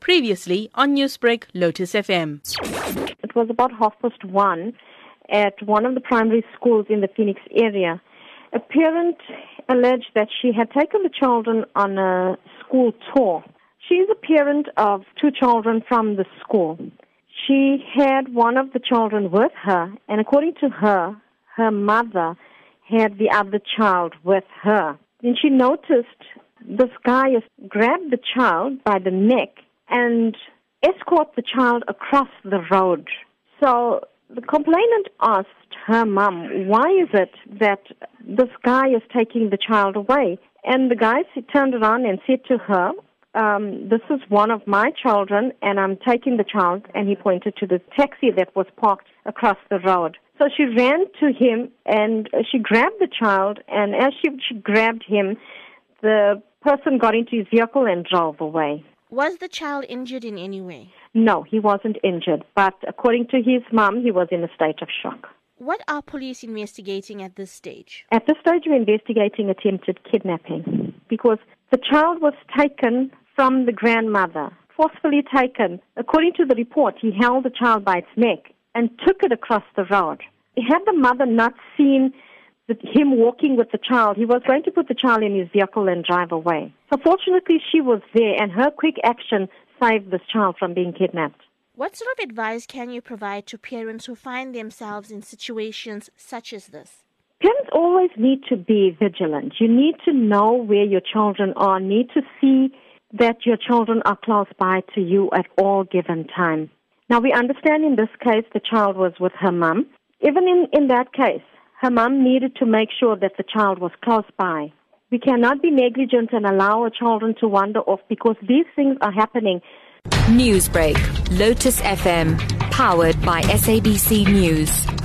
Previously on Newsbreak, Lotus FM. It was about half past one at one of the primary schools in the Phoenix area. A parent alleged that she had taken the children on a school tour. She is a parent of two children from the school. She had one of the children with her, and according to her, her mother had the other child with her. Then she noticed this guy grabbed the child by the neck and escort the child across the road. So the complainant asked her mum, why is it that this guy is taking the child away? And the guy turned around and said to her, um, this is one of my children and I'm taking the child and he pointed to the taxi that was parked across the road. So she ran to him and she grabbed the child and as she, she grabbed him, the person got into his vehicle and drove away. Was the child injured in any way? No, he wasn't injured, but according to his mum, he was in a state of shock. What are police investigating at this stage? At this stage, we're investigating attempted kidnapping because the child was taken from the grandmother, forcefully taken. According to the report, he held the child by its neck and took it across the road. Had the mother not seen him walking with the child, he was going to put the child in his vehicle and drive away. So fortunately, she was there, and her quick action saved this child from being kidnapped. What sort of advice can you provide to parents who find themselves in situations such as this? Parents always need to be vigilant. You need to know where your children are, need to see that your children are close by to you at all given time. Now, we understand in this case the child was with her mum. Even in, in that case, her mum needed to make sure that the child was close by. We cannot be negligent and allow our children to wander off because these things are happening. Newsbreak, Lotus FM, powered by SABC News.